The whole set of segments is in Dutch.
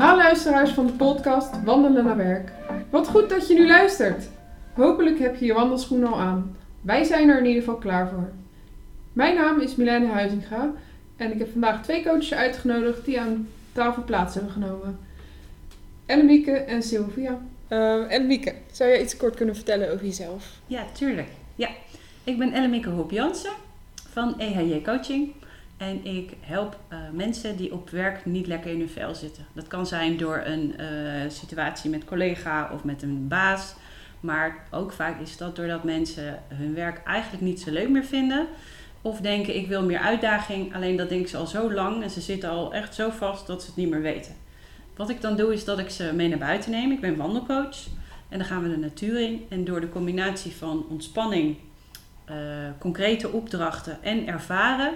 Hallo luisteraars van de podcast Wandelen naar Werk. Wat goed dat je nu luistert. Hopelijk heb je je wandelschoenen al aan. Wij zijn er in ieder geval klaar voor. Mijn naam is Milene Huizinga en ik heb vandaag twee coaches uitgenodigd die aan tafel plaats hebben genomen. Ellemieke en Sylvia. Uh, Ellemieke, zou jij iets kort kunnen vertellen over jezelf? Ja, tuurlijk. Ja. Ik ben Ellemieke Hoop Jansen van EHJ Coaching. En ik help uh, mensen die op werk niet lekker in hun vel zitten. Dat kan zijn door een uh, situatie met collega of met een baas. Maar ook vaak is dat doordat mensen hun werk eigenlijk niet zo leuk meer vinden. Of denken ik wil meer uitdaging. Alleen dat denken ze al zo lang en ze zitten al echt zo vast dat ze het niet meer weten. Wat ik dan doe is dat ik ze mee naar buiten neem. Ik ben wandelcoach. En dan gaan we de natuur in. En door de combinatie van ontspanning, uh, concrete opdrachten en ervaren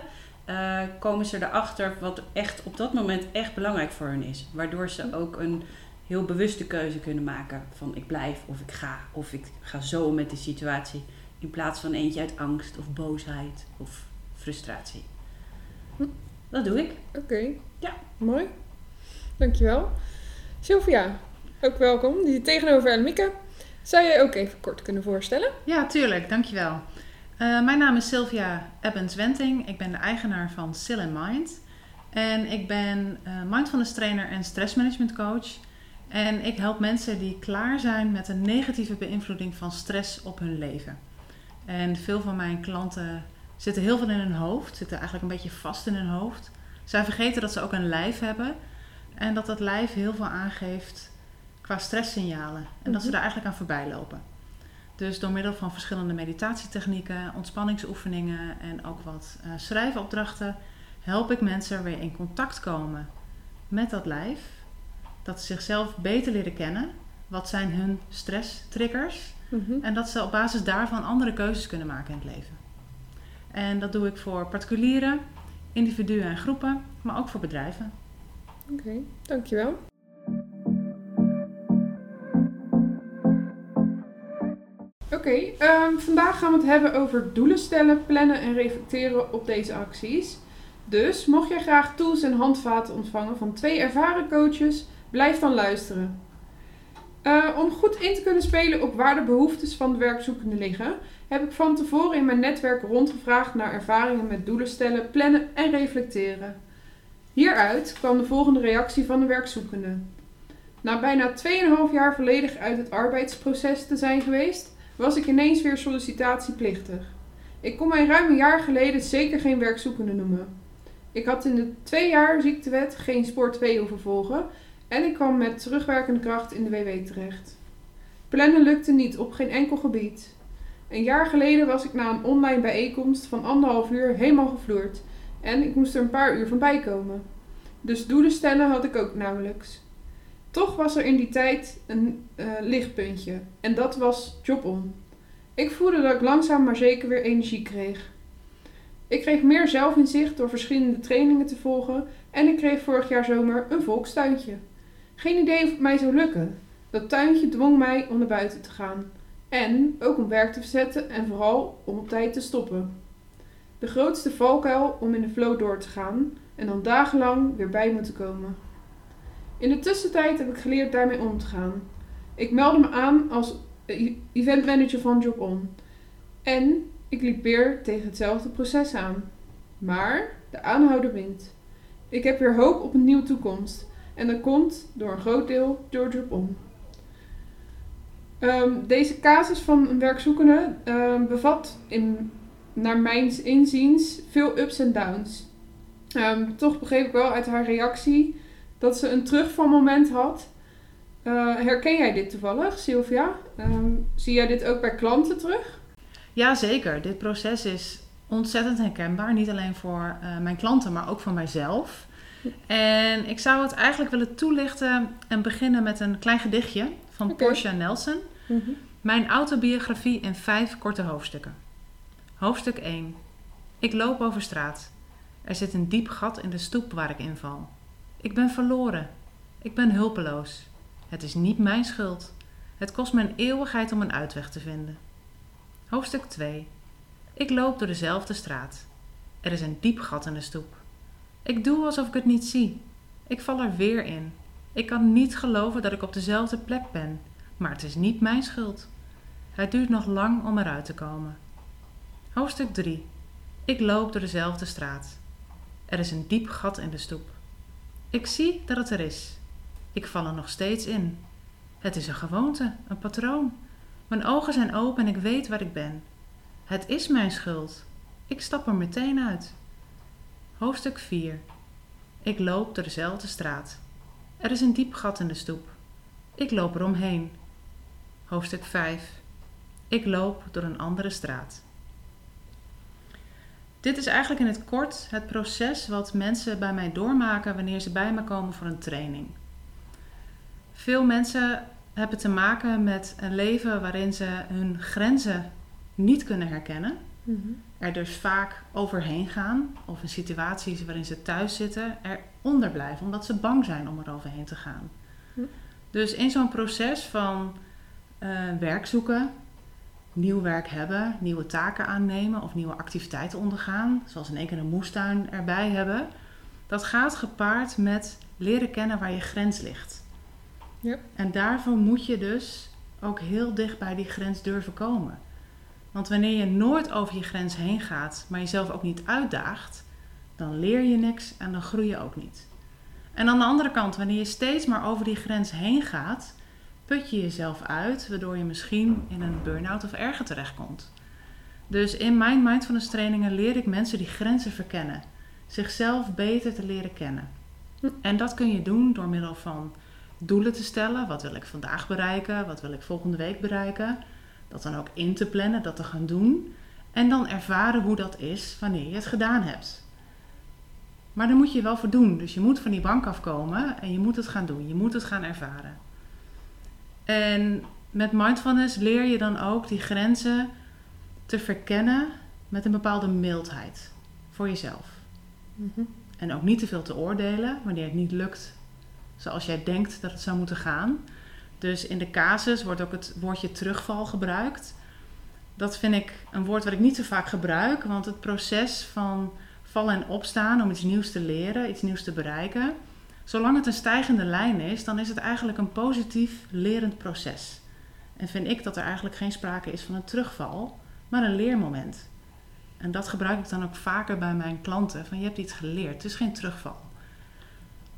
uh, komen ze erachter wat echt op dat moment echt belangrijk voor hen is. Waardoor ze ook een heel bewuste keuze kunnen maken van ik blijf of ik ga. Of ik ga zo met de situatie. In plaats van eentje uit angst of boosheid of frustratie. Hm. Dat doe ik. Oké. Ja. Mooi. Dankjewel. Sylvia, ook welkom. Die zit tegenover Elmieke. Zou jij ook even kort kunnen voorstellen? Ja, tuurlijk. Dankjewel. Uh, mijn naam is Sylvia Ebbens-Wenting. Ik ben de eigenaar van Still Mind. En ik ben uh, mindfulness trainer en stressmanagement coach. En ik help mensen die klaar zijn met een negatieve beïnvloeding van stress op hun leven. En veel van mijn klanten zitten heel veel in hun hoofd, zitten eigenlijk een beetje vast in hun hoofd. Zij vergeten dat ze ook een lijf hebben en dat dat lijf heel veel aangeeft qua stresssignalen. En dat ze mhm. daar eigenlijk aan voorbij lopen. Dus door middel van verschillende meditatietechnieken, ontspanningsoefeningen en ook wat uh, schrijfopdrachten help ik mensen weer in contact komen met dat lijf. Dat ze zichzelf beter leren kennen. Wat zijn hun stresstriggers? Mm En dat ze op basis daarvan andere keuzes kunnen maken in het leven. En dat doe ik voor particulieren, individuen en groepen, maar ook voor bedrijven. Oké, dankjewel. Ehm, vandaag gaan we het hebben over doelen stellen, plannen en reflecteren op deze acties. Dus mocht jij graag tools en handvaten ontvangen van twee ervaren coaches, blijf dan luisteren. Uh, om goed in te kunnen spelen op waar de behoeftes van de werkzoekende liggen, heb ik van tevoren in mijn netwerk rondgevraagd naar ervaringen met doelen stellen, plannen en reflecteren. Hieruit kwam de volgende reactie van de werkzoekende. Na bijna 2,5 jaar volledig uit het arbeidsproces te zijn geweest, was ik ineens weer sollicitatieplichtig. Ik kon mij ruim een jaar geleden zeker geen werkzoekende noemen. Ik had in de twee jaar ziektewet geen spoor 2 hoeven volgen en ik kwam met terugwerkende kracht in de WW terecht. Plannen lukte niet op geen enkel gebied. Een jaar geleden was ik na een online bijeenkomst van anderhalf uur helemaal gevloerd en ik moest er een paar uur van bijkomen. Dus doelen stellen had ik ook nauwelijks. Toch was er in die tijd een uh, lichtpuntje en dat was job on. Ik voelde dat ik langzaam maar zeker weer energie kreeg. Ik kreeg meer zelfinzicht door verschillende trainingen te volgen en ik kreeg vorig jaar zomer een volkstuintje. Geen idee of het mij zou lukken. Dat tuintje dwong mij om naar buiten te gaan. En ook om werk te verzetten en vooral om op tijd te stoppen. De grootste valkuil om in de flow door te gaan en dan dagenlang weer bij moeten komen. In de tussentijd heb ik geleerd daarmee om te gaan. Ik meldde me aan als eventmanager van Job On. En ik liep weer tegen hetzelfde proces aan. Maar de aanhouder wint. Ik heb weer hoop op een nieuwe toekomst. En dat komt door een groot deel door Job On. Um, deze casus van een werkzoekende um, bevat in, naar mijn inziens veel ups en downs. Um, toch begreep ik wel uit haar reactie dat ze een terugvalmoment had. Uh, herken jij dit toevallig, Sylvia? Um, zie jij dit ook bij klanten terug? Ja, zeker. Dit proces is ontzettend herkenbaar. Niet alleen voor uh, mijn klanten, maar ook voor mijzelf. En ik zou het eigenlijk willen toelichten en beginnen met een klein gedichtje van okay. Portia Nelson. Mm -hmm. Mijn autobiografie in vijf korte hoofdstukken. Hoofdstuk 1. Ik loop over straat. Er zit een diep gat in de stoep waar ik inval. Ik ben verloren. Ik ben hulpeloos. Het is niet mijn schuld. Het kost me een eeuwigheid om een uitweg te vinden. Hoofdstuk 2. Ik loop door dezelfde straat. Er is een diep gat in de stoep. Ik doe alsof ik het niet zie. Ik val er weer in. Ik kan niet geloven dat ik op dezelfde plek ben, maar het is niet mijn schuld. Het duurt nog lang om eruit te komen. Hoofdstuk 3. Ik loop door dezelfde straat. Er is een diep gat in de stoep. Ik zie dat het er is. Ik val er nog steeds in. Het is een gewoonte, een patroon. Mijn ogen zijn open en ik weet waar ik ben. Het is mijn schuld. Ik stap er meteen uit. Hoofdstuk 4. Ik loop door dezelfde straat. Er is een diep gat in de stoep. Ik loop eromheen. Hoofdstuk 5. Ik loop door een andere straat. Dit is eigenlijk in het kort het proces wat mensen bij mij doormaken wanneer ze bij me komen voor een training. Veel mensen hebben te maken met een leven waarin ze hun grenzen niet kunnen herkennen. Er dus vaak overheen gaan, of in situaties waarin ze thuis zitten, eronder blijven, omdat ze bang zijn om er overheen te gaan. Hm. Dus in zo'n proces van eh, werk zoeken, nieuw werk hebben, nieuwe taken aannemen of nieuwe activiteiten ondergaan, zoals in één keer een moestuin erbij hebben, dat gaat gepaard met leren kennen waar je grens ligt. Ja. En daarvoor moet je dus ook heel dicht bij die grens durven komen. Want wanneer je nooit over je grens heen gaat, maar jezelf ook niet uitdaagt, dan leer je niks en dan groei je ook niet. En aan de andere kant, wanneer je steeds maar over die grens heen gaat, put je jezelf uit, waardoor je misschien in een burn-out of erger terechtkomt. Dus in mijn mindfulness trainingen leer ik mensen die grenzen verkennen, zichzelf beter te leren kennen. En dat kun je doen door middel van doelen te stellen. Wat wil ik vandaag bereiken? Wat wil ik volgende week bereiken? Dat dan ook in te plannen, dat te gaan doen. En dan ervaren hoe dat is wanneer je het gedaan hebt. Maar daar moet je wel voor doen. Dus je moet van die bank afkomen en je moet het gaan doen. Je moet het gaan ervaren. En met mindfulness leer je dan ook die grenzen te verkennen met een bepaalde mildheid voor jezelf. Mhm. En ook niet te veel te oordelen wanneer het niet lukt zoals jij denkt dat het zou moeten gaan. Dus in de casus wordt ook het woordje terugval gebruikt. Dat vind ik een woord wat ik niet zo vaak gebruik, want het proces van vallen en opstaan om iets nieuws te leren, iets nieuws te bereiken, zolang het een stijgende lijn is, dan is het eigenlijk een positief lerend proces. En vind ik dat er eigenlijk geen sprake is van een terugval, maar een leermoment. En dat gebruik ik dan ook vaker bij mijn klanten, van je hebt iets geleerd, het is geen terugval.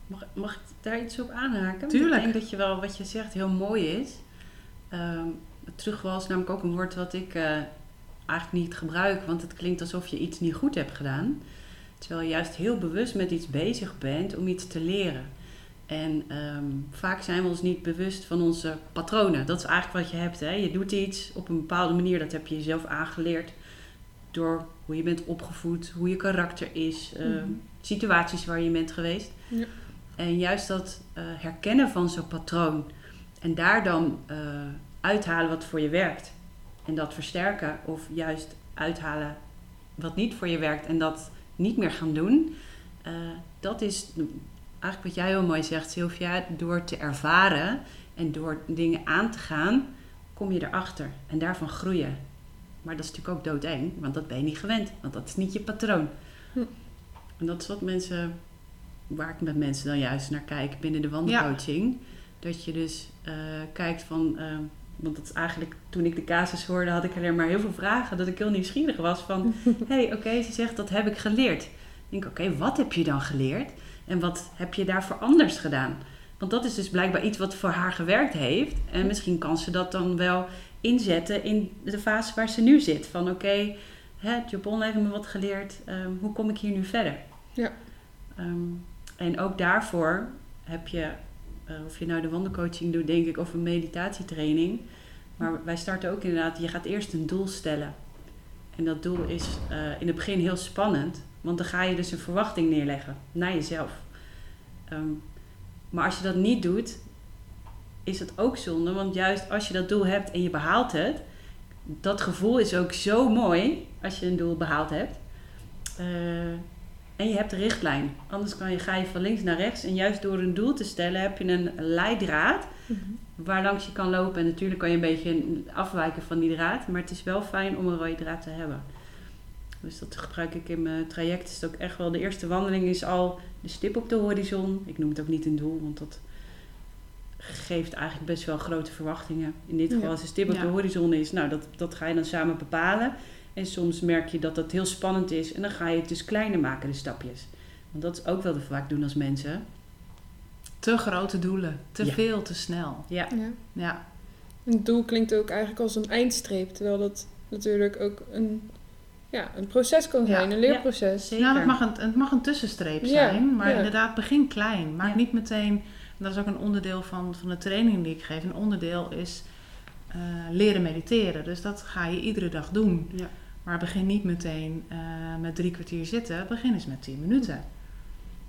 Mag, mag ik daar iets op aanhaken? Tuurlijk. Ik denk dat je wel wat je zegt heel mooi is. Ehm terugval is namelijk ook een woord wat ik eh, eigenlijk niet gebruik, want het klinkt alsof je iets niet goed hebt gedaan. Terwijl je juist heel bewust met iets bezig bent om iets te leren. En ehm, vaak zijn we ons niet bewust van onze patronen. Dat is eigenlijk wat je hebt. Hè? Je doet iets op een bepaalde manier, dat heb je jezelf aangeleerd door hoe je bent opgevoed, hoe je karakter is, ehm, Mhm. situaties waar je bent geweest. Ja. En juist dat eh, herkennen van zo'n patroon en daar dan eh, uithalen wat voor je werkt en dat versterken of juist uithalen wat niet voor je werkt en dat niet meer gaan doen, eh, dat is eigenlijk wat jij heel mooi zegt, Sylvia. Door te ervaren en door dingen aan te gaan, kom je erachter en daarvan groeien. Maar dat is natuurlijk ook doodeng, want dat ben je niet gewend, want dat is niet je patroon. Hm. En dat is wat mensen, waar ik met mensen dan juist naar kijk binnen de wandelcoaching. Dat je dus eh, kijkt van, eh, want dat is eigenlijk toen ik de casus hoorde, had ik alleen maar heel veel vragen. Dat ik heel nieuwsgierig was van, hé, hey, oké, ze zegt dat heb ik geleerd. Ik denk, oké, wat heb je dan geleerd? En wat heb je daarvoor anders gedaan? Want dat is dus blijkbaar iets wat voor haar gewerkt heeft. En misschien kan ze dat dan wel inzetten in de fase waar ze nu zit. Van oké, okay, Jobon heeft me wat geleerd. ehm, hoe kom ik hier nu verder? Ja. Ehm, en ook daarvoor heb je, eh, of je nou de wandelcoaching doet, denk ik, of een meditatietraining. Maar wij starten ook inderdaad, je gaat eerst een doel stellen. En dat doel is eh, in het begin heel spannend. Want dan ga je dus een verwachting neerleggen naar jezelf. Ehm, maar als je dat niet doet, is het ook zonde. Want juist als je dat doel hebt en je behaalt het, dat gevoel is ook zo mooi als je een doel behaald hebt. Eh, en je hebt de richtlijn. Anders kan je, ga je van links naar rechts. En juist door een doel te stellen heb je een leidraad Mhm. waar langs je kan lopen. En natuurlijk kan je een beetje afwijken van die draad. Maar het is wel fijn om een rode draad te hebben. Dus dat gebruik ik in mijn traject. Is het ook echt wel de eerste wandeling is al de stip op de horizon. Ik noem het ook niet een doel, want dat geeft eigenlijk best wel grote verwachtingen. In dit geval als een stip op Ja. de horizon is, nou dat, dat ga je dan samen bepalen. En soms merk je dat dat heel spannend is en dan ga je het dus kleiner maken, de stapjes. Want dat is ook wel wat we vaak doen als mensen. Te grote doelen, te Ja. veel, te snel. Ja, Ja. Ja, Een doel klinkt ook eigenlijk als een eindstreep, terwijl dat natuurlijk ook een, ja, een proces kan zijn, Ja. een leerproces. zeker. ja het, mag een, het mag een tussenstreep Ja, zijn, maar ja. inderdaad, begin klein. Maak Ja. niet meteen, dat is ook een onderdeel van, van de training die ik geef. Een onderdeel is eh, leren mediteren. Dus dat ga je iedere dag doen. Ja. Maar begin niet meteen eh, met drie kwartier zitten. Begin eens met tien minuten.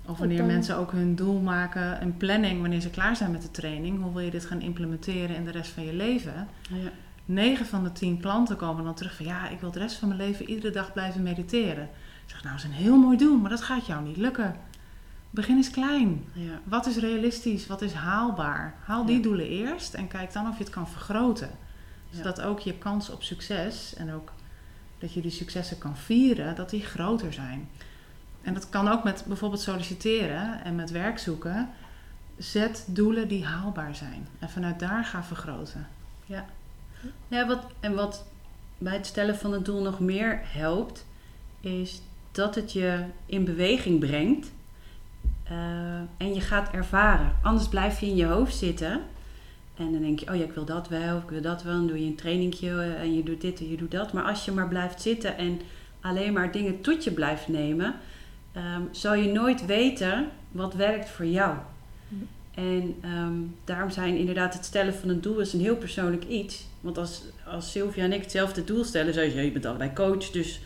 Of wanneer mensen ook hun doel maken, een planning, wanneer ze klaar zijn met de training. Hoe wil je dit gaan implementeren in de rest van je leven? Ja. 9 van de 10 klanten komen dan terug van ja, ik wil de rest van mijn leven iedere dag blijven mediteren. Ik zeg nou, dat is een heel mooi doel, maar dat gaat jou niet lukken. Begin eens klein. Ja. Wat is realistisch? Wat is haalbaar? Haal die Ja. doelen eerst en kijk dan of je het kan vergroten. Zodat ook je kans op succes en ook dat je die successen kan vieren, dat die groter zijn. En dat kan ook met bijvoorbeeld solliciteren en met werk zoeken. Zet doelen die haalbaar zijn. En vanuit daar ga vergroten. Ja, wat, en wat bij het stellen van het doel nog meer helpt, is dat het je in beweging brengt eh, en je gaat ervaren. Anders blijf je in je hoofd zitten en dan denk je, oh ja, ik wil dat wel, of ik wil dat wel. Dan doe je een trainingje eh, en je doet dit en je doet dat. Maar als je maar blijft zitten en alleen maar dingen tot je blijft nemen, ehm, zal je nooit weten wat werkt voor jou. En ehm, daarom zijn inderdaad het stellen van een doel is een heel persoonlijk iets. Want als, als Sylvia en ik hetzelfde doel stellen, zou je zeggen, je bent allebei coach. Dus,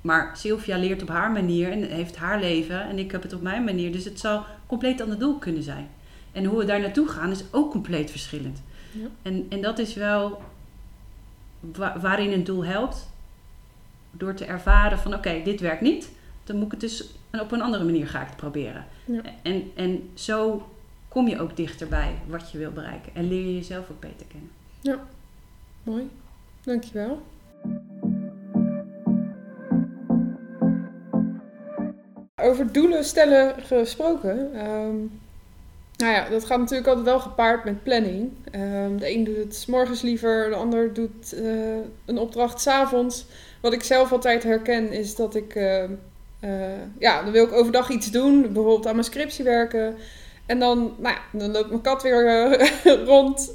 maar Sylvia leert op haar manier en heeft haar leven en ik heb het op mijn manier. Dus het zal compleet ander doel kunnen zijn. En hoe we daar naartoe gaan is ook compleet verschillend. Ja. En, en dat is wel wa- waarin een doel helpt. Door te ervaren van oké, dit werkt niet. Dan moet ik het dus op een andere manier ga ik het proberen. Ja. En, en zo kom je ook dichterbij wat je wil bereiken. En leer je jezelf ook beter kennen. Mooi, dankjewel. Over doelen stellen gesproken. ehm, nou ja, dat gaat natuurlijk altijd wel gepaard met planning. Ehm, de een doet het 's morgens liever, de ander doet eh, een opdracht 's avonds. Wat ik zelf altijd herken is dat ik, eh, eh, ja, dan wil ik overdag iets doen, bijvoorbeeld aan mijn scriptie werken. En dan, nou ja, dan loopt mijn kat weer rond.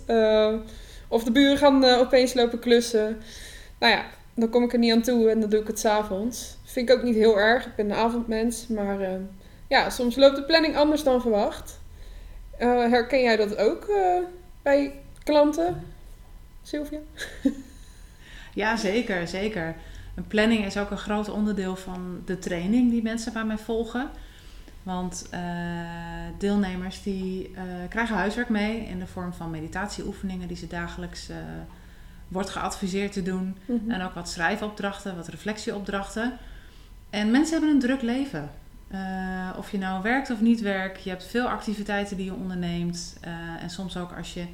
of de buren gaan opeens lopen klussen. Nou ja, dan kom ik er niet aan toe en dan doe ik het s'avonds. Vind ik ook niet heel erg. Ik ben een avondmens. Maar ja, soms loopt de planning anders dan verwacht. Eh, herken jij dat ook eh, bij klanten, Sylvia? Ja, zeker, zeker. Een planning is ook een groot onderdeel van de training die mensen bij mij volgen. Want eh, deelnemers die krijgen huiswerk mee in de vorm van meditatieoefeningen die ze dagelijks wordt geadviseerd te doen. En ook wat schrijfopdrachten, wat reflectieopdrachten. En mensen hebben een druk leven. Eh, of je nou werkt of niet werkt, je hebt veel activiteiten die je onderneemt. Eh, en soms ook als je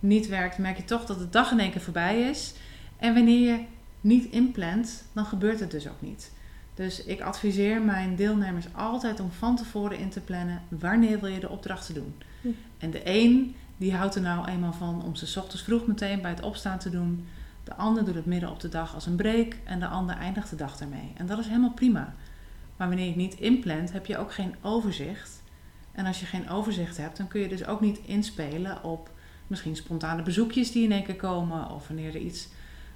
niet werkt, merk je toch dat de dag in één keer voorbij is. En wanneer je niet inplant, dan gebeurt het dus ook niet. Dus ik adviseer mijn deelnemers altijd om van tevoren in te plannen wanneer wil je de opdrachten doen. Hm. En de een die houdt er nou eenmaal van om ze ochtends vroeg meteen bij het opstaan te doen. De ander doet het midden op de dag als een break en de ander eindigt de dag ermee. En dat is helemaal prima. Maar wanneer je het niet inplant, heb je ook geen overzicht. En als je geen overzicht hebt, dan kun je dus ook niet inspelen op misschien spontane bezoekjes die in één keer komen. Of wanneer er iets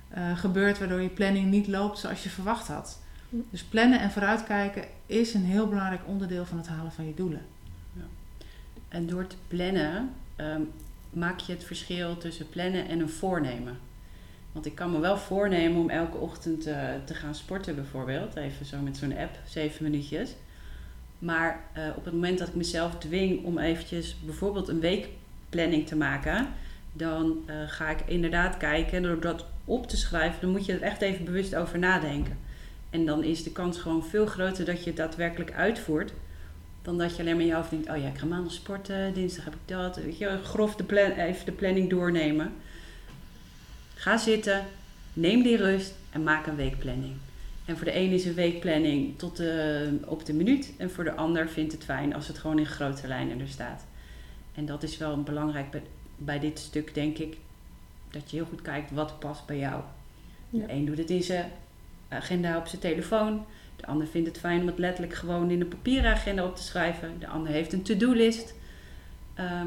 eh, gebeurt waardoor je planning niet loopt zoals je verwacht had. Hm. Dus plannen en vooruitkijken is een heel belangrijk onderdeel van het halen van je doelen. En door te plannen ehm, maak je het verschil tussen plannen en een voornemen. Want ik kan me wel voornemen om elke ochtend eh, te gaan sporten bijvoorbeeld. Even zo met zo'n app, zeven minuutjes. Maar eh, op het moment dat ik mezelf dwing om eventjes bijvoorbeeld een weekplanning te maken... dan eh, ga ik inderdaad kijken en door dat op te schrijven... dan moet je er echt even bewust over nadenken. En dan is de kans gewoon veel groter dat je het daadwerkelijk uitvoert... dan dat je alleen maar in je hoofd denkt... oh ja, ik ga maandag sporten, dinsdag heb ik dat. Weet je, grof de plan, even de planning doornemen. Ga zitten, neem die rust en maak een weekplanning. En voor de een is een weekplanning tot de, op de minuut. En voor de ander vindt het fijn als het gewoon in grote lijnen er staat. En dat is wel een belangrijk be- bij dit stuk denk ik dat je heel goed kijkt wat past bij jou. Ja. De een doet het in zijn agenda op zijn telefoon. De ander vindt het fijn om het letterlijk gewoon in een papieren agenda op te schrijven. De ander heeft een to-do-list. Ehm,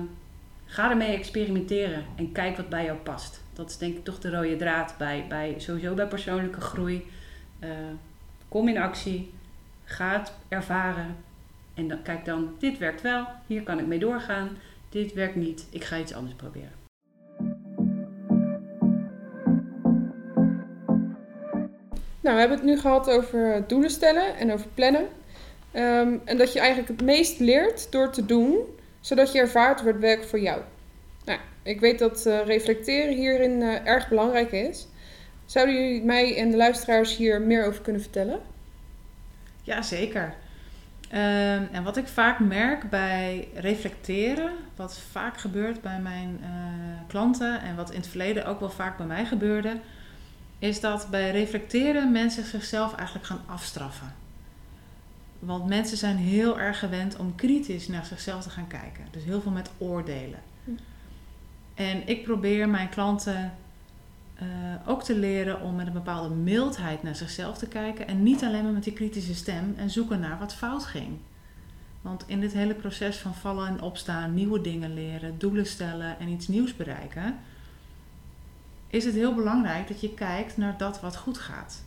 ga ermee experimenteren en kijk wat bij jou past. Dat is denk ik toch de rode draad bij, bij sowieso bij persoonlijke groei. Eh, kom in actie, ga het ervaren en dan, kijk dan, dit werkt wel, hier kan ik mee doorgaan. Dit werkt niet, ik ga iets anders proberen. Nou, we hebben het nu gehad over doelen stellen en over plannen. Ehm, en dat je eigenlijk het meest leert door te doen, zodat je ervaart wat werkt voor jou. Ik weet dat eh, reflecteren hierin eh, erg belangrijk is. Zouden jullie mij en de luisteraars hier meer over kunnen vertellen? Ja, zeker. Ehm, en wat ik vaak merk bij reflecteren, wat vaak gebeurt bij mijn eh, klanten en wat in het verleden ook wel vaak bij mij gebeurde, is dat bij reflecteren mensen zichzelf eigenlijk gaan afstraffen. Want mensen zijn heel erg gewend om kritisch naar zichzelf te gaan kijken. Dus heel veel met oordelen. En ik probeer mijn klanten eh, ook te leren om met een bepaalde mildheid naar zichzelf te kijken. En niet alleen maar met die kritische stem en zoeken naar wat fout ging. Want in dit hele proces van vallen en opstaan, nieuwe dingen leren, doelen stellen en iets nieuws bereiken, is het heel belangrijk dat je kijkt naar dat wat goed gaat.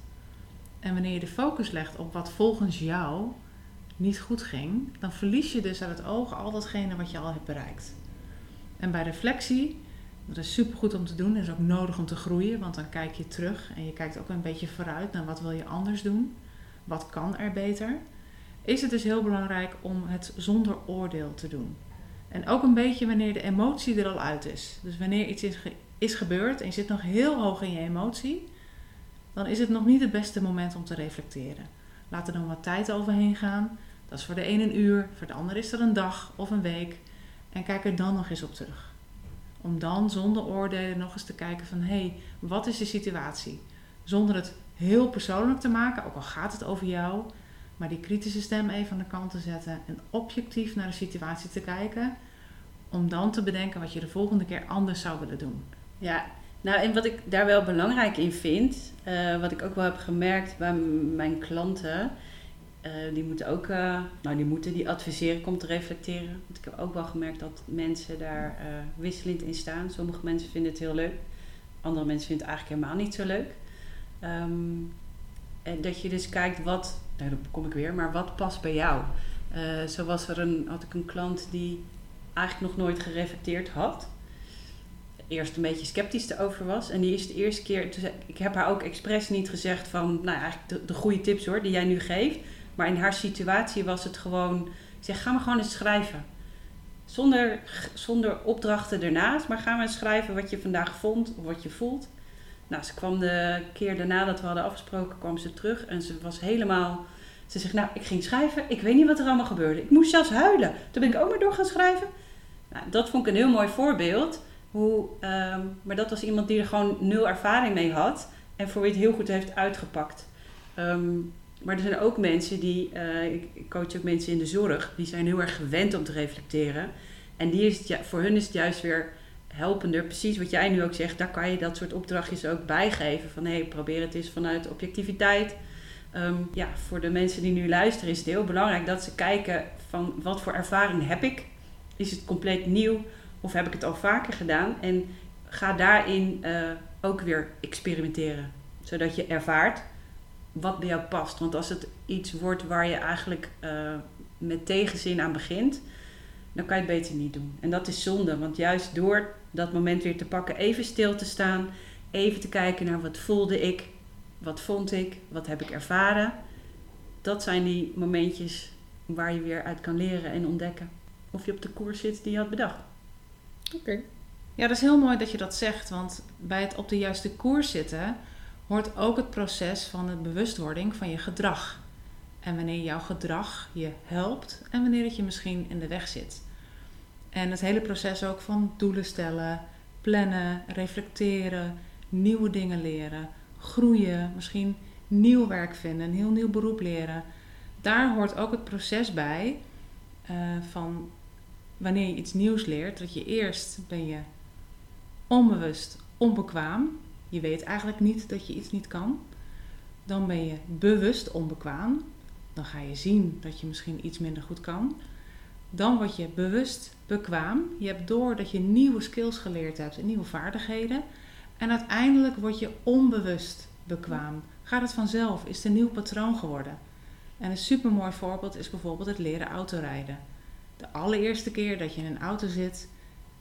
En wanneer je de focus legt op wat volgens jou niet goed ging, dan verlies je dus uit het oog al datgene wat je al hebt bereikt. En bij reflectie, dat is supergoed om te doen, is ook nodig om te groeien, want dan kijk je terug en je kijkt ook een beetje vooruit naar wat wil je anders doen, wat kan er beter. Is het dus heel belangrijk om het zonder oordeel te doen. En ook een beetje wanneer de emotie er al uit is. Dus wanneer iets is, is gebeurd en je zit nog heel hoog in je emotie, dan is het nog niet het beste moment om te reflecteren. Laat er dan wat tijd overheen gaan. Dat is voor de een een uur, voor de ander is er een dag of een week. En kijk er dan nog eens op terug. Om dan zonder oordelen nog eens te kijken van hé, hey, wat is de situatie? Zonder het heel persoonlijk te maken, ook al gaat het over jou, maar die kritische stem even aan de kant te zetten en objectief naar de situatie te kijken, om dan te bedenken wat je de volgende keer anders zou willen doen. Ja, nou en wat ik daar wel belangrijk in vind, eh, wat ik ook wel heb gemerkt bij mijn klanten, eh, die moeten ook, eh, nou die moeten die adviseren ik om te reflecteren. Want ik heb ook wel gemerkt dat mensen daar eh, wisselend in staan. Sommige mensen vinden het heel leuk, andere mensen vinden het eigenlijk helemaal niet zo leuk. Ehm, en dat je dus kijkt wat, nou kom ik weer, maar wat past bij jou? Zo was er een, had ik een klant die eigenlijk nog nooit gereflecteerd had eerst een beetje sceptisch erover was. En die is de eerste keer, ik heb haar ook expres niet gezegd van, nou eigenlijk de goede tips hoor, die jij nu geeft. Maar in haar situatie was het gewoon, ik zeg, ga maar gewoon eens schrijven. Zonder, zonder opdrachten ernaast, maar ga maar eens schrijven wat je vandaag vond of wat je voelt. Nou, ze kwam de keer daarna dat we hadden afgesproken, kwam ze terug en ze was helemaal... Ze zegt, nou, ik ging schrijven, ik weet niet wat er allemaal gebeurde. Ik moest zelfs huilen. Toen ben ik ook maar door gaan schrijven. Nou, dat vond ik een heel mooi voorbeeld. Hoe, ehm, maar dat was iemand die er gewoon nul ervaring mee had en voor wie het heel goed heeft uitgepakt. Ehm, maar er zijn ook mensen die, eh, ik, coach ook mensen in de zorg, die zijn heel erg gewend om te reflecteren. En die is het, ju- voor hun is het juist weer helpender, precies wat jij nu ook zegt, daar kan je dat soort opdrachtjes ook bijgeven. Van hé, hey, probeer het eens vanuit objectiviteit. Ehm, ja, voor de mensen die nu luisteren is het heel belangrijk dat ze kijken van wat voor ervaring heb ik? Is het compleet nieuw? Of heb ik het al vaker gedaan? En ga daarin eh, ook weer experimenteren. Zodat je ervaart wat bij jou past. Want als het iets wordt waar je eigenlijk eh, met tegenzin aan begint, dan kan je het beter niet doen. En dat is zonde. Want juist door dat moment weer te pakken, even stil te staan, even te kijken naar wat voelde ik, wat vond ik, wat heb ik ervaren. Dat zijn die momentjes waar je weer uit kan leren en ontdekken. Of je op de koers zit die je had bedacht. Oké. Ja, dat is heel mooi dat je dat zegt, want bij het op de juiste koers zitten hoort ook het proces van de bewustwording van je gedrag. En wanneer jouw gedrag je helpt en wanneer het je misschien in de weg zit. En het hele proces ook van doelen stellen, plannen, reflecteren, nieuwe dingen leren, groeien, misschien nieuw werk vinden, een heel nieuw beroep leren. Daar hoort ook het proces bij eh, van wanneer je iets nieuws leert, dat je eerst ben je onbewust onbekwaam. Je weet eigenlijk niet dat je iets niet kan. Dan ben je bewust onbekwaam. Dan ga je zien dat je misschien iets minder goed kan. Dan word je bewust bekwaam. Je hebt door dat je nieuwe skills geleerd hebt en nieuwe vaardigheden. En uiteindelijk word je onbewust bekwaam. Gaat het vanzelf? Is het een nieuw patroon geworden? En een supermooi voorbeeld is bijvoorbeeld het leren autorijden. De allereerste keer dat je in een auto zit,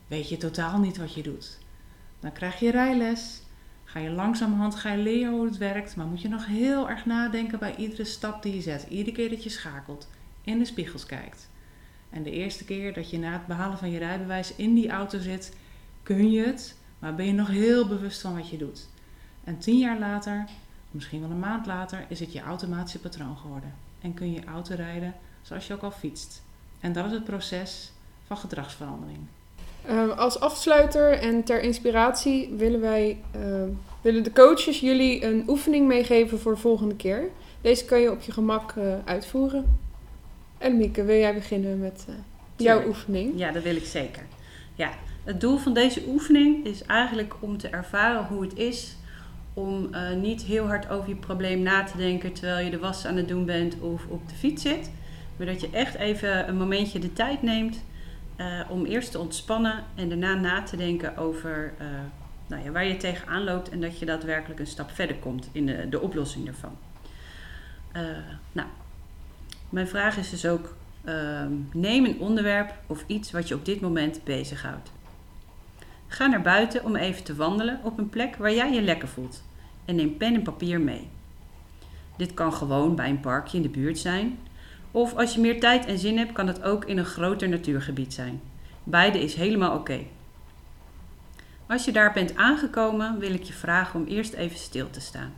weet je totaal niet wat je doet. Dan krijg je rijles, ga je langzamerhand ga je leren hoe het werkt, maar moet je nog heel erg nadenken bij iedere stap die je zet, iedere keer dat je schakelt, in de spiegels kijkt. En de eerste keer dat je na het behalen van je rijbewijs in die auto zit, kun je het, maar ben je nog heel bewust van wat je doet. En tien jaar later, misschien wel een maand later, is het je automatische patroon geworden. En kun je auto rijden zoals je ook al fietst. En dat is het proces van gedragsverandering. Ehm, als afsluiter en ter inspiratie willen wij, ehm, willen de coaches jullie een oefening meegeven voor de volgende keer. Deze kan je op je gemak uh, uitvoeren. En Mieke, wil jij beginnen met uh, jouw oefening? Ja, dat wil ik zeker. Ja, het doel van deze oefening is eigenlijk om te ervaren hoe het is om uh, niet heel hard over je probleem na te denken terwijl je de was aan het doen bent of op de fiets zit. Maar dat je echt even een momentje de tijd neemt om eerst te ontspannen en daarna na te denken over uh, nou ja, waar je tegenaan loopt en dat je daadwerkelijk een stap verder komt in de, de oplossing daarvan. nou, mijn vraag is dus ook: ehm, neem een onderwerp of iets wat je op dit moment bezighoudt. Ga naar buiten om even te wandelen op een plek waar jij je lekker voelt en neem pen en papier mee. Dit kan gewoon bij een parkje in de buurt zijn, of als je meer tijd en zin hebt, kan het ook in een groter natuurgebied zijn. Beide is helemaal oké. Als je daar bent aangekomen, wil ik je vragen om eerst even stil te staan.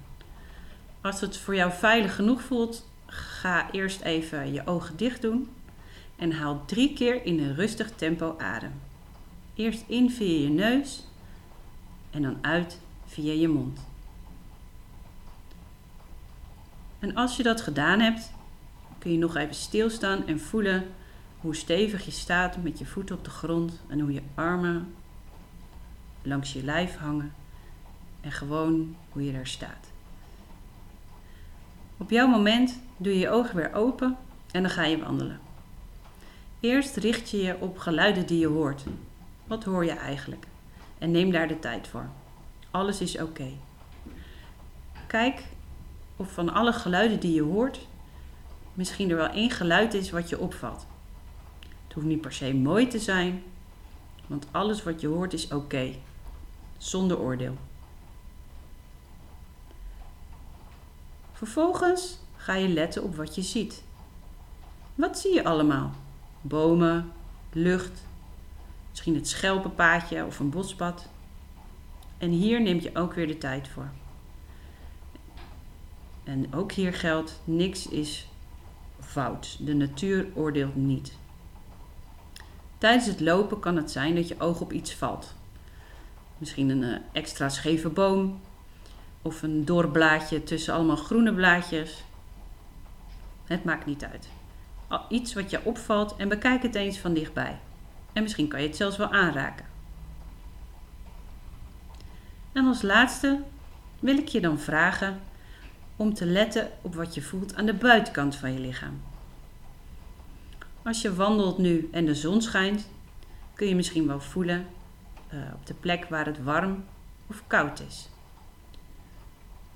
Als het voor jou veilig genoeg voelt, ga eerst even je ogen dicht doen en haal drie keer in een rustig tempo adem. Eerst in via je neus en dan uit via je mond. En als je dat gedaan hebt, kun je nog even stilstaan en voelen hoe stevig je staat met je voeten op de grond en hoe je armen langs je lijf hangen en gewoon hoe je daar staat. Op jouw moment doe je je ogen weer open en dan ga je wandelen. Eerst richt je je op geluiden die je hoort. Wat hoor je eigenlijk? En neem daar de tijd voor. Alles is oké. Kijk of van alle geluiden die je hoort, misschien er wel één geluid is wat je opvalt. Het hoeft niet per se mooi te zijn, want alles wat je hoort is oké, zonder oordeel. Vervolgens ga je letten op wat je ziet. Wat zie je allemaal? Bomen, lucht, misschien het schelpenpaadje of een bospad. En hier neem je ook weer de tijd voor. En ook hier geldt, niks is fout. De natuur oordeelt niet. Tijdens het lopen kan het zijn dat je oog op iets valt. Misschien een eh, extra scheve boom of een doorblaadje tussen allemaal groene blaadjes. Het maakt niet uit. Iets wat je opvalt en bekijk het eens van dichtbij. En misschien kan je het zelfs wel aanraken. En als laatste wil ik je dan vragen om te letten op wat je voelt aan de buitenkant van je lichaam. Als je wandelt nu en de zon schijnt, kun je misschien wel voelen uh, op de plek waar het warm of koud is.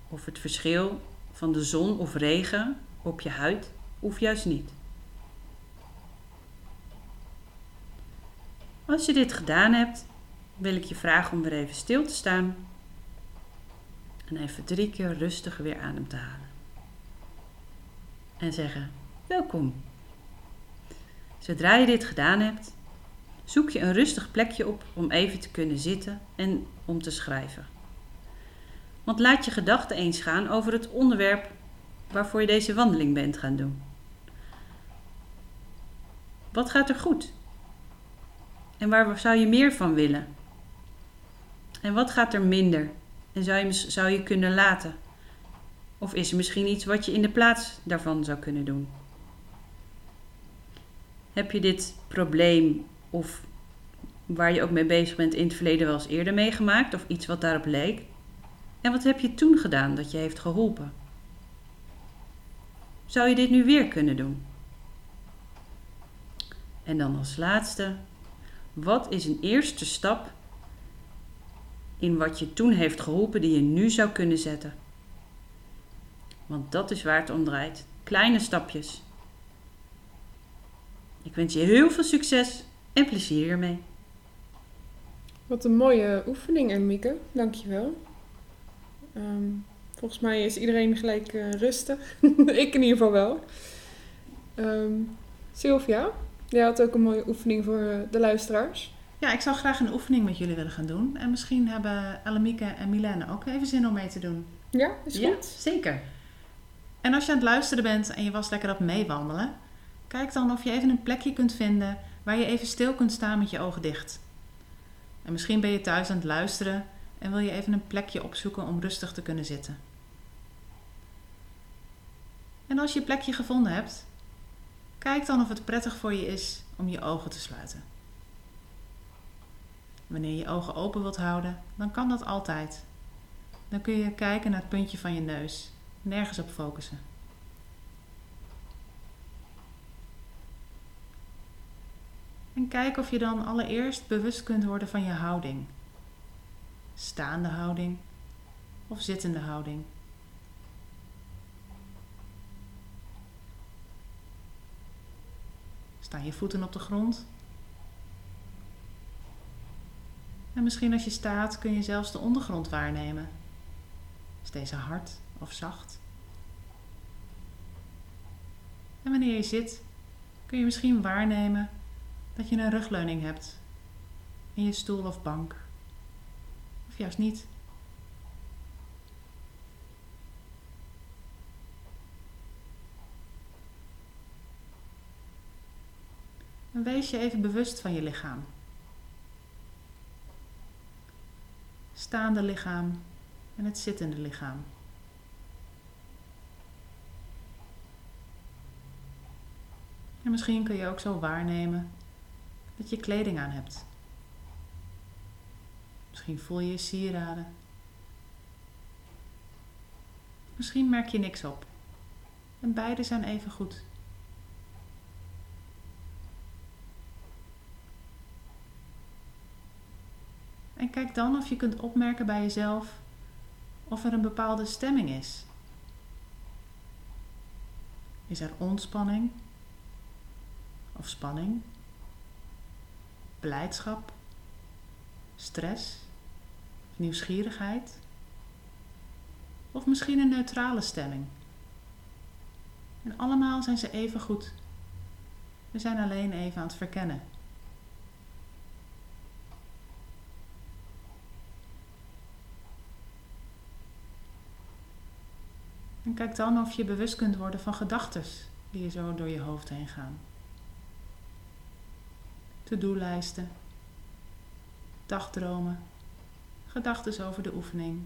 Of het verschil van de zon of regen op je huid of juist niet. Als je dit gedaan hebt, wil ik je vragen om weer even stil te staan en even drie keer rustig weer adem te halen. En zeggen: Welkom. Zodra je dit gedaan hebt, zoek je een rustig plekje op om even te kunnen zitten en om te schrijven. Want laat je gedachten eens gaan over het onderwerp waarvoor je deze wandeling bent gaan doen. Wat gaat er goed? En waar zou je meer van willen? En wat gaat er minder? En zou je, zou je kunnen laten? Of is er misschien iets wat je in de plaats daarvan zou kunnen doen? Heb je dit probleem of waar je ook mee bezig bent in het verleden wel eens eerder meegemaakt of iets wat daarop leek? En wat heb je toen gedaan dat je heeft geholpen? Zou je dit nu weer kunnen doen? En dan als laatste, wat is een eerste stap in wat je toen heeft geholpen die je nu zou kunnen zetten? Want dat is waar het om draait. Kleine stapjes. Ik wens je heel veel succes en plezier ermee. Wat een mooie oefening, Emieke. Dankjewel. Um, volgens mij is iedereen gelijk uh, rustig. ik in ieder geval wel. Um, Sylvia, jij had ook een mooie oefening voor uh, de luisteraars. Ja, ik zou graag een oefening met jullie willen gaan doen. En misschien hebben Ellemieke en Milene ook even zin om mee te doen. Ja, is goed. Ja, zeker. En als je aan het luisteren bent en je was lekker op meewandelen, kijk dan of je even een plekje kunt vinden waar je even stil kunt staan met je ogen dicht. En misschien ben je thuis aan het luisteren en wil je even een plekje opzoeken om rustig te kunnen zitten. En als je je plekje gevonden hebt, kijk dan of het prettig voor je is om je ogen te sluiten. Wanneer je ogen open wilt houden, dan kan dat altijd. Dan kun je kijken naar het puntje van je neus, nergens op focussen. En kijk of je dan allereerst bewust kunt worden van je houding. Staande houding of zittende houding. Staan je voeten op de grond? En misschien als je staat kun je zelfs de ondergrond waarnemen. Is deze hard of zacht? En wanneer je zit, kun je misschien waarnemen dat je een rugleuning hebt in je stoel of bank. Of juist niet. En wees je even bewust van je lichaam. Staande lichaam en het zittende lichaam. En misschien kun je ook zo waarnemen dat je kleding aan hebt. Misschien voel je je sieraden. Misschien merk je niks op. En beide zijn even goed. Kijk dan of je kunt opmerken bij jezelf of er een bepaalde stemming is. Is er ontspanning of spanning? blijdschap, stress, nieuwsgierigheid of misschien een neutrale stemming. En allemaal zijn ze even goed. We zijn alleen even aan het verkennen. En kijk dan of je bewust kunt worden van gedachten die je zo door je hoofd heen gaan to-do-lijsten, dagdromen, gedachten over de oefening.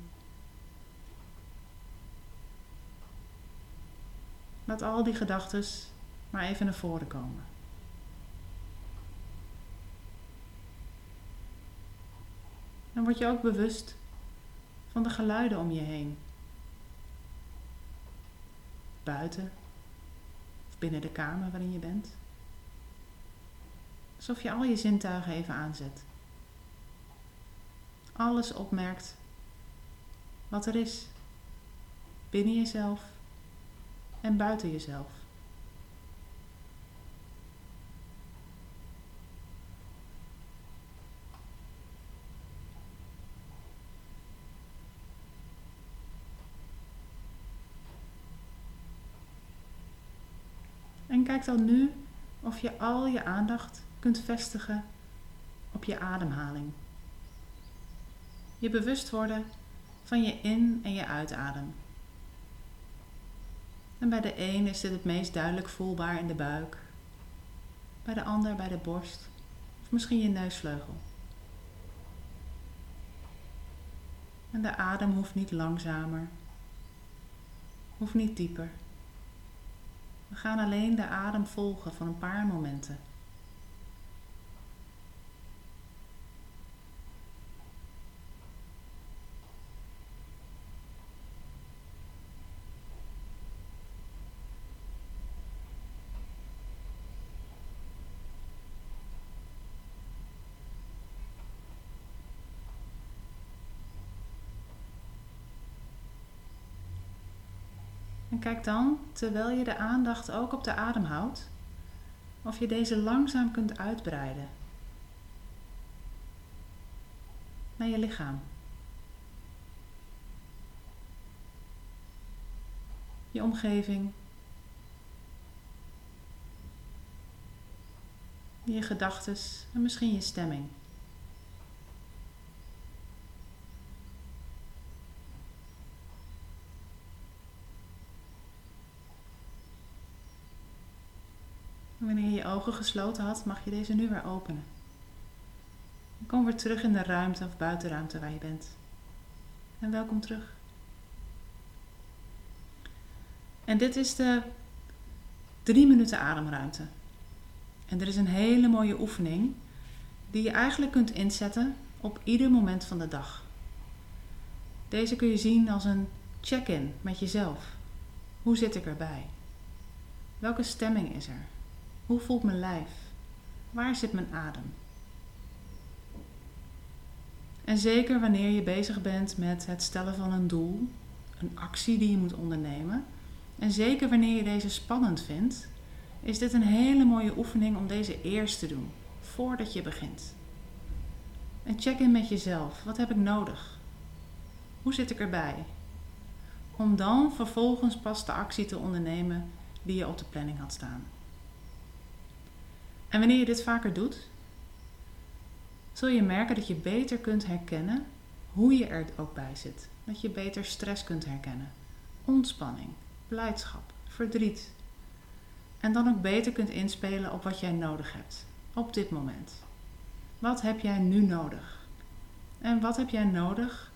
Laat al die gedachten maar even naar voren komen. Dan word je ook bewust van de geluiden om je heen. Buiten of binnen de kamer waarin je bent. Alsof je al je zintuigen even aanzet. Alles opmerkt wat er is. Binnen jezelf en buiten jezelf. En kijk dan nu of je al je aandacht kunt vestigen op je ademhaling. Je bewust worden van je in- en je uitadem. En bij de een is dit het meest duidelijk voelbaar in de buik, bij de ander bij de borst of misschien je neusvleugel. En de adem hoeft niet langzamer, hoeft niet dieper. We gaan alleen de adem volgen voor een paar momenten. Kijk dan, terwijl je de aandacht ook op de adem houdt, of je deze langzaam kunt uitbreiden naar je lichaam. Je omgeving. Je gedachten en misschien je stemming. Wanneer je je ogen gesloten had, mag je deze nu weer openen. Kom weer terug in de ruimte of buitenruimte waar je bent. En welkom terug. En dit is de drie minuten ademruimte. En er is een hele mooie oefening die je eigenlijk kunt inzetten op ieder moment van de dag. Deze kun je zien als een check-in met jezelf. Hoe zit ik erbij? Welke stemming is er? Hoe voelt mijn lijf? Waar zit mijn adem? En zeker wanneer je bezig bent met het stellen van een doel, een actie die je moet ondernemen, en zeker wanneer je deze spannend vindt, is dit een hele mooie oefening om deze eerst te doen, voordat je begint. En check in met jezelf. Wat heb ik nodig? Hoe zit ik erbij? Om dan vervolgens pas de actie te ondernemen die je op de planning had staan. En wanneer je dit vaker doet, zul je merken dat je beter kunt herkennen hoe je er ook bij zit. Dat je beter stress kunt herkennen, ontspanning, blijdschap, verdriet. En dan ook beter kunt inspelen op wat jij nodig hebt op dit moment. Wat heb jij nu nodig? En wat heb jij nodig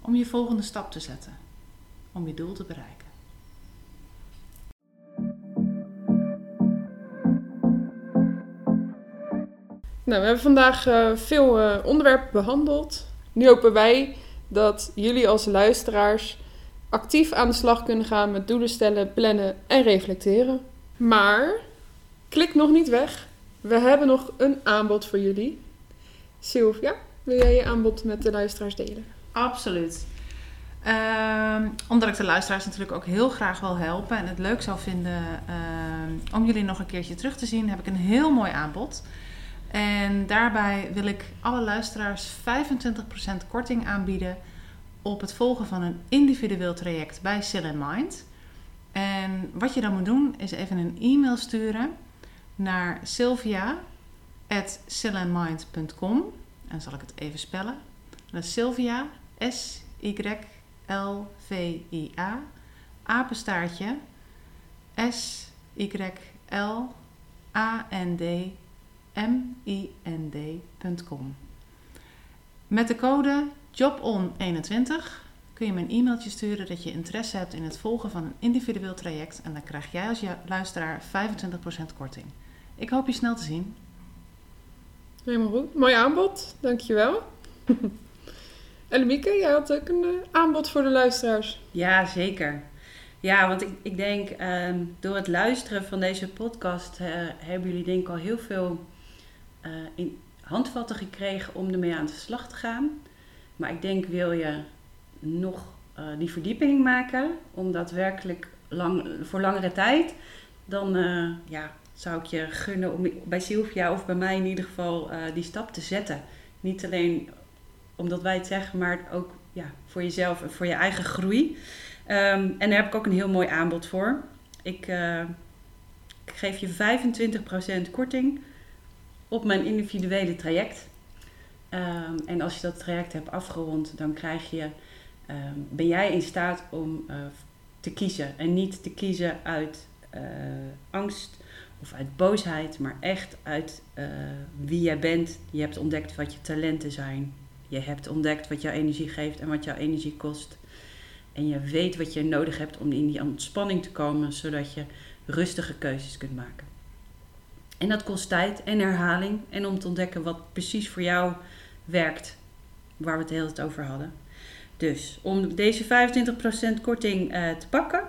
om je volgende stap te zetten, om je doel te bereiken? Nou, we hebben vandaag uh, veel uh, onderwerpen behandeld. Nu hopen wij dat jullie als luisteraars actief aan de slag kunnen gaan met doelen stellen, plannen en reflecteren. Maar klik nog niet weg. We hebben nog een aanbod voor jullie. Sylvia, wil jij je aanbod met de luisteraars delen? Absoluut. Uh, omdat ik de luisteraars natuurlijk ook heel graag wil helpen en het leuk zou vinden uh, om jullie nog een keertje terug te zien, heb ik een heel mooi aanbod. En daarbij wil ik alle luisteraars 25% korting aanbieden op het volgen van een individueel traject bij Sil Mind. En wat je dan moet doen is even een e-mail sturen naar sylvia.sillandmind.com. En zal ik het even spellen. Dat is Sylvia, S-Y-L-V-I-A, apenstaartje, S-Y-L-A-N-D mind.com. Met de code JOBON21 kun je me een e-mailtje sturen dat je interesse hebt in het volgen van een individueel traject en dan krijg jij als luisteraar 25% korting. Ik hoop je snel te zien. Helemaal goed. Mooi aanbod, dankjewel. en Mieke, jij had ook een uh, aanbod voor de luisteraars. Ja, zeker. Ja, want ik, ik denk um, door het luisteren van deze podcast uh, hebben jullie denk ik al heel veel uh, in handvatten gekregen om ermee aan de slag te gaan. Maar ik denk, wil je nog uh, die verdieping maken, om daadwerkelijk lang, voor langere tijd, dan uh, ja, zou ik je gunnen om bij Sylvia of bij mij in ieder geval die stap te zetten. Niet alleen omdat wij het zeggen, maar ook ja, voor jezelf en voor je eigen groei. Um, en daar heb ik ook een heel mooi aanbod voor. Ik, ik geef je 25% korting op mijn individuele traject. Um, en als je dat traject hebt afgerond, dan krijg je, um, ben jij in staat om uh, te kiezen. En niet te kiezen uit uh, angst of uit boosheid, maar echt uit uh, wie jij bent. Je hebt ontdekt wat je talenten zijn. Je hebt ontdekt wat jouw energie geeft en wat jouw energie kost. En je weet wat je nodig hebt om in die ontspanning te komen, zodat je rustige keuzes kunt maken. En dat kost tijd en herhaling. En om te ontdekken wat precies voor jou werkt. Waar we het heel het over hadden. Dus om deze 25% korting uh, te pakken,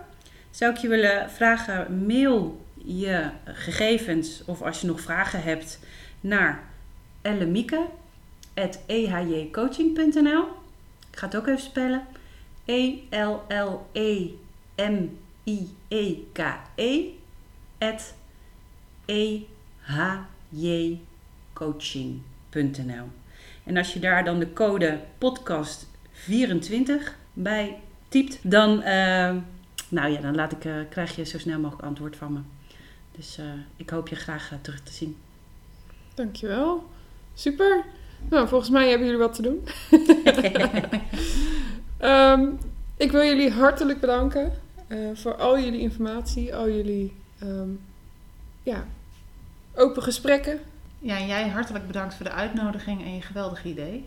zou ik je willen vragen: mail je gegevens of als je nog vragen hebt naar ellemieke.ehjcoaching.nl. Ik ga het ook even spellen. E-L-L-E-M I-E-K-E, at ehjcoaching.nl. En als je daar dan de code podcast 24 bij typt, dan, uh, nou ja, dan laat ik, uh, krijg je zo snel mogelijk antwoord van me. Dus uh, ik hoop je graag terug te zien. Dankjewel. Super. Nou, volgens mij hebben jullie wat te doen. um, ik wil jullie hartelijk bedanken voor al jullie informatie, al jullie um, ja, open gesprekken. Ja, en jij hartelijk bedankt voor de uitnodiging en je geweldige idee.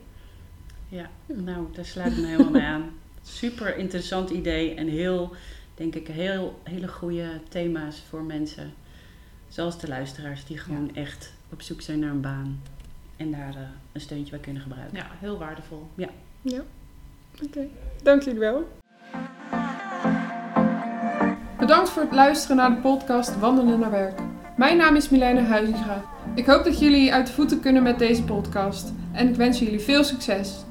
Ja, nou, daar sluit ik me helemaal mee aan. Super interessant idee en heel, denk ik, heel, hele goede thema's voor mensen. Zoals de luisteraars, die gewoon ja. echt op zoek zijn naar een baan. En daar uh, een steuntje bij kunnen gebruiken. Ja, heel waardevol. Ja. Ja. Oké, okay. dank jullie wel. Bedankt voor het luisteren naar de podcast Wandelen naar Werk. Mijn naam is Milene Huizinga. Ik hoop dat jullie uit de voeten kunnen met deze podcast en ik wens jullie veel succes.